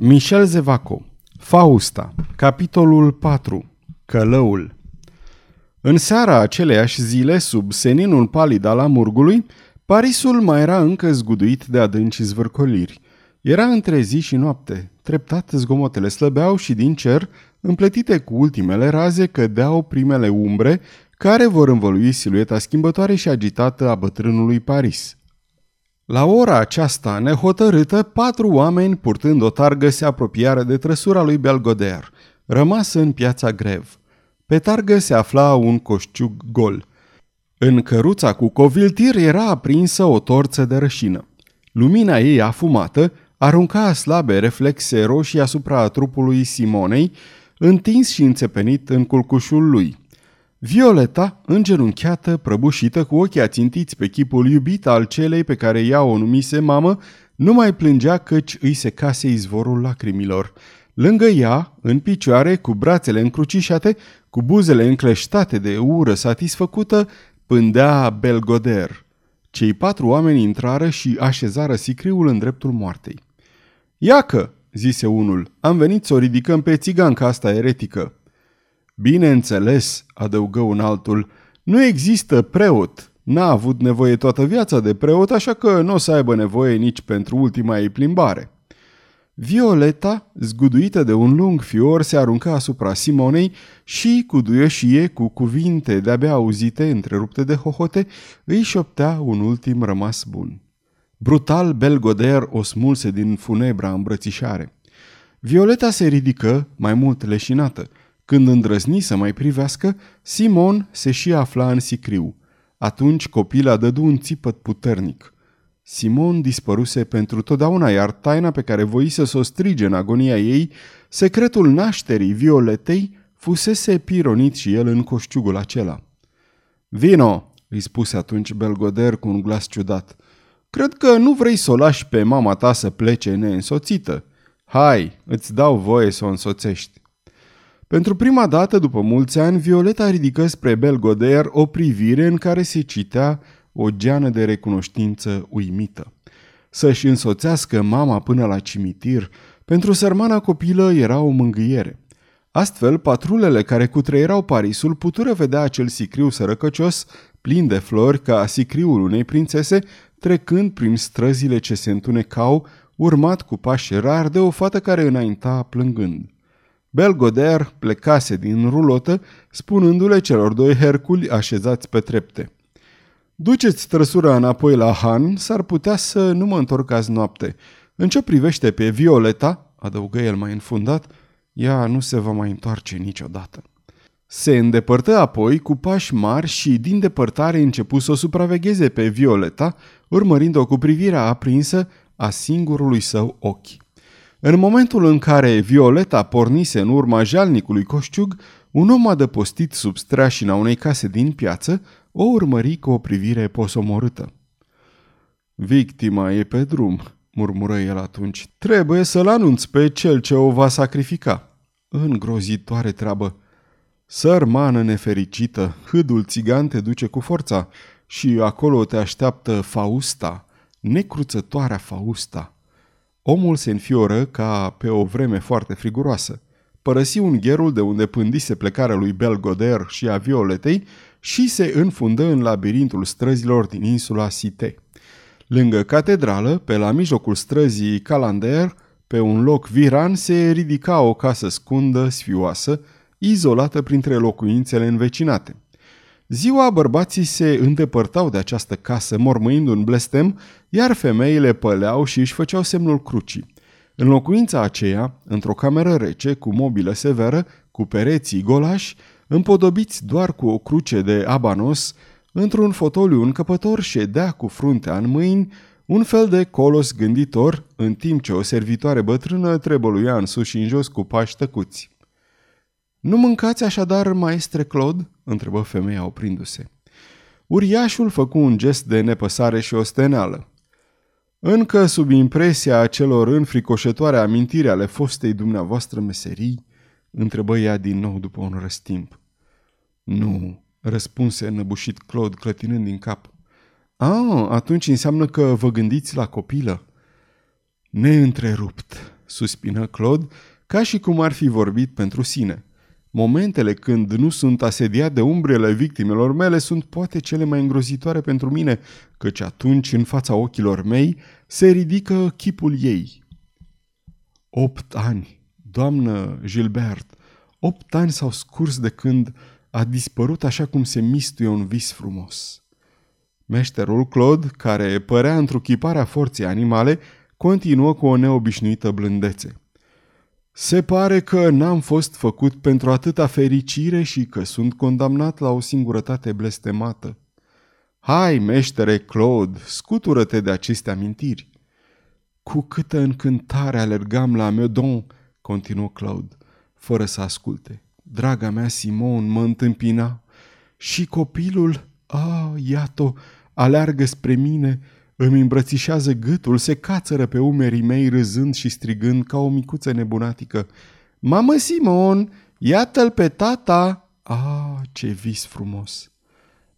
Michel Zevaco Fausta Capitolul 4 Călăul În seara aceleiași zile, sub seninul palid al amurgului, Parisul mai era încă zguduit de adânci zvârcoliri. Era între zi și noapte. Treptat zgomotele slăbeau și din cer, împletite cu ultimele raze, cădeau primele umbre care vor învălui silueta schimbătoare și agitată a bătrânului Paris – la ora aceasta nehotărâtă, patru oameni purtând o targă se apropiară de trăsura lui Belgoder, rămas în piața Grev. Pe targă se afla un coșciug gol. În căruța cu coviltir era aprinsă o torță de rășină. Lumina ei afumată arunca slabe reflexe roșii asupra trupului Simonei, întins și înțepenit în culcușul lui – Violeta, îngenunchiată, prăbușită, cu ochii ațintiți pe chipul iubit al celei pe care ea o numise mamă, nu mai plângea căci îi se case izvorul lacrimilor. Lângă ea, în picioare, cu brațele încrucișate, cu buzele încleștate de ură satisfăcută, pândea Belgoder. Cei patru oameni intrară și așezară sicriul în dreptul moartei. Iacă, zise unul, am venit să o ridicăm pe țiganca asta eretică. Bineînțeles, adăugă un altul, nu există preot. N-a avut nevoie toată viața de preot, așa că nu o să aibă nevoie nici pentru ultima ei plimbare. Violeta, zguduită de un lung fior, se arunca asupra Simonei și, cu duioșie, cu cuvinte de-abia auzite, întrerupte de hohote, îi șoptea un ultim rămas bun. Brutal, Belgoder o smulse din funebra îmbrățișare. Violeta se ridică, mai mult leșinată. Când îndrăzni să mai privească, Simon se și afla în sicriu. Atunci copila dădu un țipăt puternic. Simon dispăruse pentru totdeauna, iar taina pe care voise să o strige în agonia ei, secretul nașterii Violetei, fusese pironit și el în coșciugul acela. Vino, îi spuse atunci Belgoder cu un glas ciudat. Cred că nu vrei să o lași pe mama ta să plece neînsoțită. Hai, îți dau voie să o însoțești. Pentru prima dată după mulți ani, Violeta ridică spre Belgoder o privire în care se citea o geană de recunoștință uimită. Să-și însoțească mama până la cimitir, pentru sărmana copilă era o mângâiere. Astfel, patrulele care cutreierau Parisul putură vedea acel sicriu sărăcăcios, plin de flori ca sicriul unei prințese, trecând prin străzile ce se întunecau, urmat cu pași rar de o fată care înainta plângând. Belgoder plecase din rulotă, spunându-le celor doi herculi așezați pe trepte. Duceți trăsura înapoi la Han, s-ar putea să nu mă întorc azi noapte. În ce privește pe Violeta, adăugă el mai înfundat, ea nu se va mai întoarce niciodată. Se îndepărtă apoi cu pași mari și din depărtare începu să o supravegheze pe Violeta, urmărind-o cu privirea aprinsă a singurului său ochi. În momentul în care Violeta pornise în urma jalnicului coșciug, un om adăpostit sub streașina unei case din piață o urmări cu o privire posomorâtă. Victima e pe drum, murmură el atunci. Trebuie să-l anunț pe cel ce o va sacrifica. Îngrozitoare treabă. Sărmană nefericită, hâdul țigan te duce cu forța și acolo te așteaptă Fausta, necruțătoarea Fausta. Omul se înfioră ca pe o vreme foarte friguroasă. Părăsi ungherul de unde pândise plecarea lui Belgoder și a Violetei și se înfundă în labirintul străzilor din insula Site. Lângă catedrală, pe la mijlocul străzii Calander, pe un loc viran, se ridica o casă scundă, sfioasă, izolată printre locuințele învecinate. Ziua bărbații se îndepărtau de această casă mormâind un blestem, iar femeile păleau și își făceau semnul crucii. În locuința aceea, într-o cameră rece, cu mobilă severă, cu pereții golași, împodobiți doar cu o cruce de abanos, într-un fotoliu încăpător ședea cu fruntea în mâini, un fel de colos gânditor, în timp ce o servitoare bătrână trebăluia în sus și în jos cu pași tăcuți. Nu mâncați așadar, maestre Claude?" Întrebă femeia oprindu-se. Uriașul făcu un gest de nepăsare și osteneală. Încă sub impresia acelor înfricoșătoare amintiri ale fostei dumneavoastră meserii, întrebă ea din nou după un răstimp. Nu, răspunse înăbușit Claude clătinând din cap. A, atunci înseamnă că vă gândiți la copilă. Neîntrerupt, suspină Claude, ca și cum ar fi vorbit pentru sine. Momentele când nu sunt asediat de umbrele victimelor mele sunt poate cele mai îngrozitoare pentru mine, căci atunci, în fața ochilor mei, se ridică chipul ei. Opt ani, doamnă Gilbert, opt ani s-au scurs de când a dispărut așa cum se mistuie un vis frumos. Meșterul Claude, care părea întruchiparea forței animale, continuă cu o neobișnuită blândețe. Se pare că n-am fost făcut pentru atâta fericire și că sunt condamnat la o singurătate blestemată. Hai, meștere Claude, scutură-te de aceste amintiri. Cu câtă încântare alergam la Meudon, continuă Claude, fără să asculte. Draga mea Simon mă întâmpina și copilul, ah, iată, aleargă spre mine, îmi îmbrățișează gâtul, se cațără pe umerii mei râzând și strigând ca o micuță nebunatică. Mamă Simon, iată-l pe tata! Ah, ce vis frumos!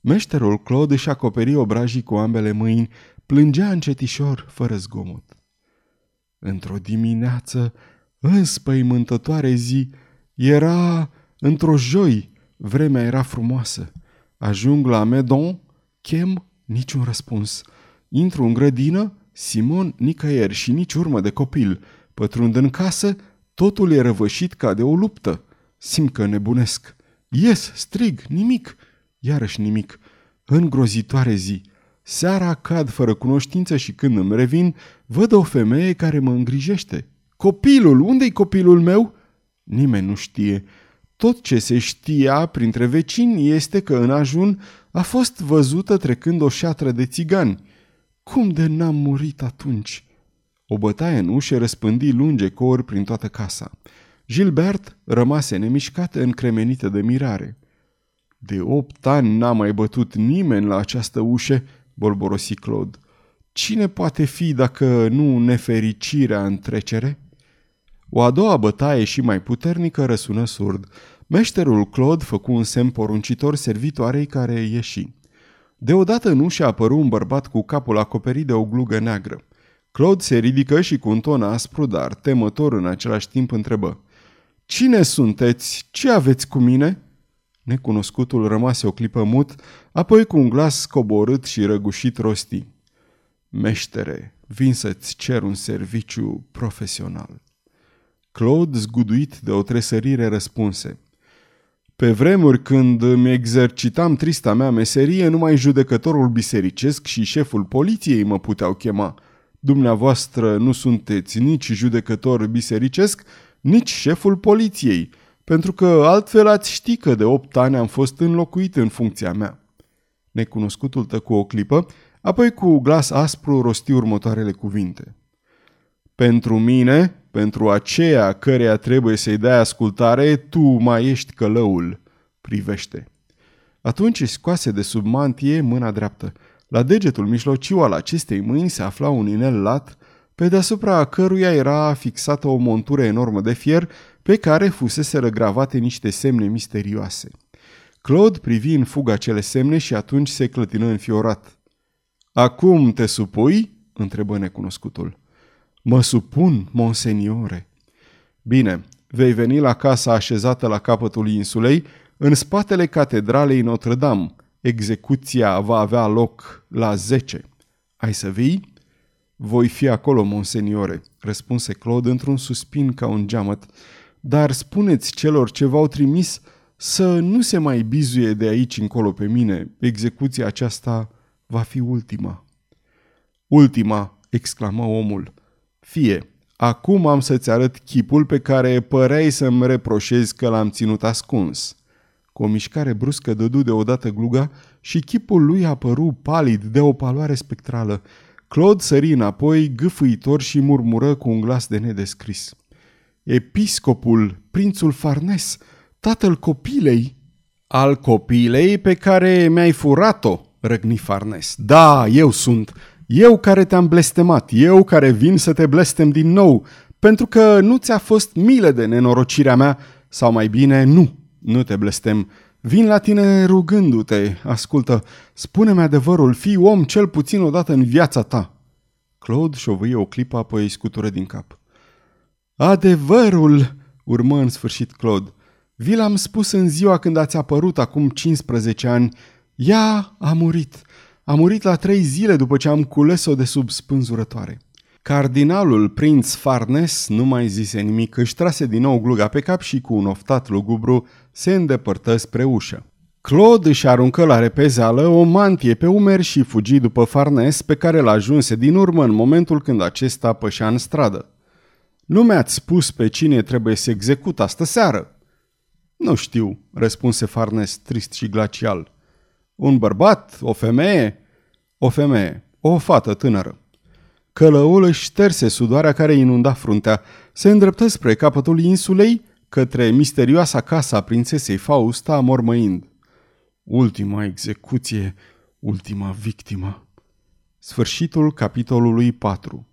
Meșterul Claude își acoperi obrajii cu ambele mâini, plângea încetișor, fără zgomot. Într-o dimineață înspăimântătoare zi, era într-o joi, vremea era frumoasă. Ajung la Medon, chem niciun răspuns. Intru în grădină, Simon nicăieri și nici urmă de copil. Pătrund în casă, totul e răvășit ca de o luptă. Simt că nebunesc. Ies, strig, nimic. Iarăși nimic. Îngrozitoare zi. Seara cad fără cunoștință și când îmi revin, văd o femeie care mă îngrijește. Copilul, unde-i copilul meu? Nimeni nu știe. Tot ce se știa printre vecini este că în ajun a fost văzută trecând o șatră de țigani. Cum de n-am murit atunci? O bătaie în ușă răspândi lunge cor prin toată casa. Gilbert rămase nemișcat încremenită de mirare. De opt ani n-a mai bătut nimeni la această ușă, bolborosi Claude. Cine poate fi dacă nu nefericirea în trecere? O a doua bătaie și mai puternică răsună surd. Meșterul Claude făcu un semn poruncitor servitoarei care ieși. Deodată în ușă apăru un bărbat cu capul acoperit de o glugă neagră. Claude se ridică și cu un ton aspru, dar temător în același timp întrebă. Cine sunteți? Ce aveți cu mine?" Necunoscutul rămase o clipă mut, apoi cu un glas coborât și răgușit rosti. Meștere, vin să-ți cer un serviciu profesional. Claude, zguduit de o tresărire, răspunse. Pe vremuri când îmi exercitam trista mea meserie, numai judecătorul bisericesc și șeful poliției mă puteau chema. Dumneavoastră nu sunteți nici judecător bisericesc, nici șeful poliției, pentru că altfel ați ști că de opt ani am fost înlocuit în funcția mea. Necunoscutul tăcu o clipă, apoi cu glas aspru rosti următoarele cuvinte. Pentru mine, pentru aceea căreia trebuie să-i dai ascultare, tu mai ești călăul. Privește. Atunci scoase de sub mantie mâna dreaptă. La degetul mijlociu al acestei mâini se afla un inel lat, pe deasupra căruia era fixată o montură enormă de fier, pe care fusese răgravate niște semne misterioase. Claude privi în fugă acele semne și atunci se clătină înfiorat. Acum te supui?" întrebă necunoscutul. Mă supun, monseniore. Bine, vei veni la casa așezată la capătul insulei, în spatele catedralei Notre-Dame. Execuția va avea loc la 10. Ai să vii? Voi fi acolo, monseniore, răspunse Claude într-un suspin ca un geamăt. Dar spuneți celor ce v-au trimis să nu se mai bizuie de aici încolo pe mine. Execuția aceasta va fi ultima. Ultima, exclamă omul. Fie, acum am să-ți arăt chipul pe care păreai să-mi reproșezi că l-am ținut ascuns. Cu o mișcare bruscă dădu deodată gluga și chipul lui apăru palid de o paloare spectrală. Claude sări înapoi, gâfâitor și murmură cu un glas de nedescris. Episcopul, prințul Farnes, tatăl copilei. Al copilei pe care mi-ai furat-o, răgni Farnes. Da, eu sunt. Eu care te-am blestemat, eu care vin să te blestem din nou, pentru că nu ți-a fost milă de nenorocirea mea, sau mai bine, nu, nu te blestem. Vin la tine rugându-te, ascultă, spune-mi adevărul, fii om cel puțin odată în viața ta. Claude șovăie o clipă, apoi scutură din cap. Adevărul, urmă în sfârșit Claude. Vi l-am spus în ziua când ați apărut acum 15 ani. Ea a murit. A murit la trei zile după ce am cules-o de sub spânzurătoare. Cardinalul prinț Farnes nu mai zise nimic, își trase din nou gluga pe cap și cu un oftat lugubru se îndepărtă spre ușă. Claude își aruncă la repezeală o mantie pe umeri și fugi după Farnes pe care l-ajunse din urmă în momentul când acesta pășea în stradă. Nu mi-ați spus pe cine trebuie să execut astă seară?" Nu știu," răspunse Farnes trist și glacial. Un bărbat? O femeie?" O femeie. O fată tânără." Călăul își șterse sudoarea care inunda fruntea, se îndreptă spre capătul insulei, către misterioasa casa a prințesei Fausta, mormăind. Ultima execuție, ultima victimă. Sfârșitul capitolului 4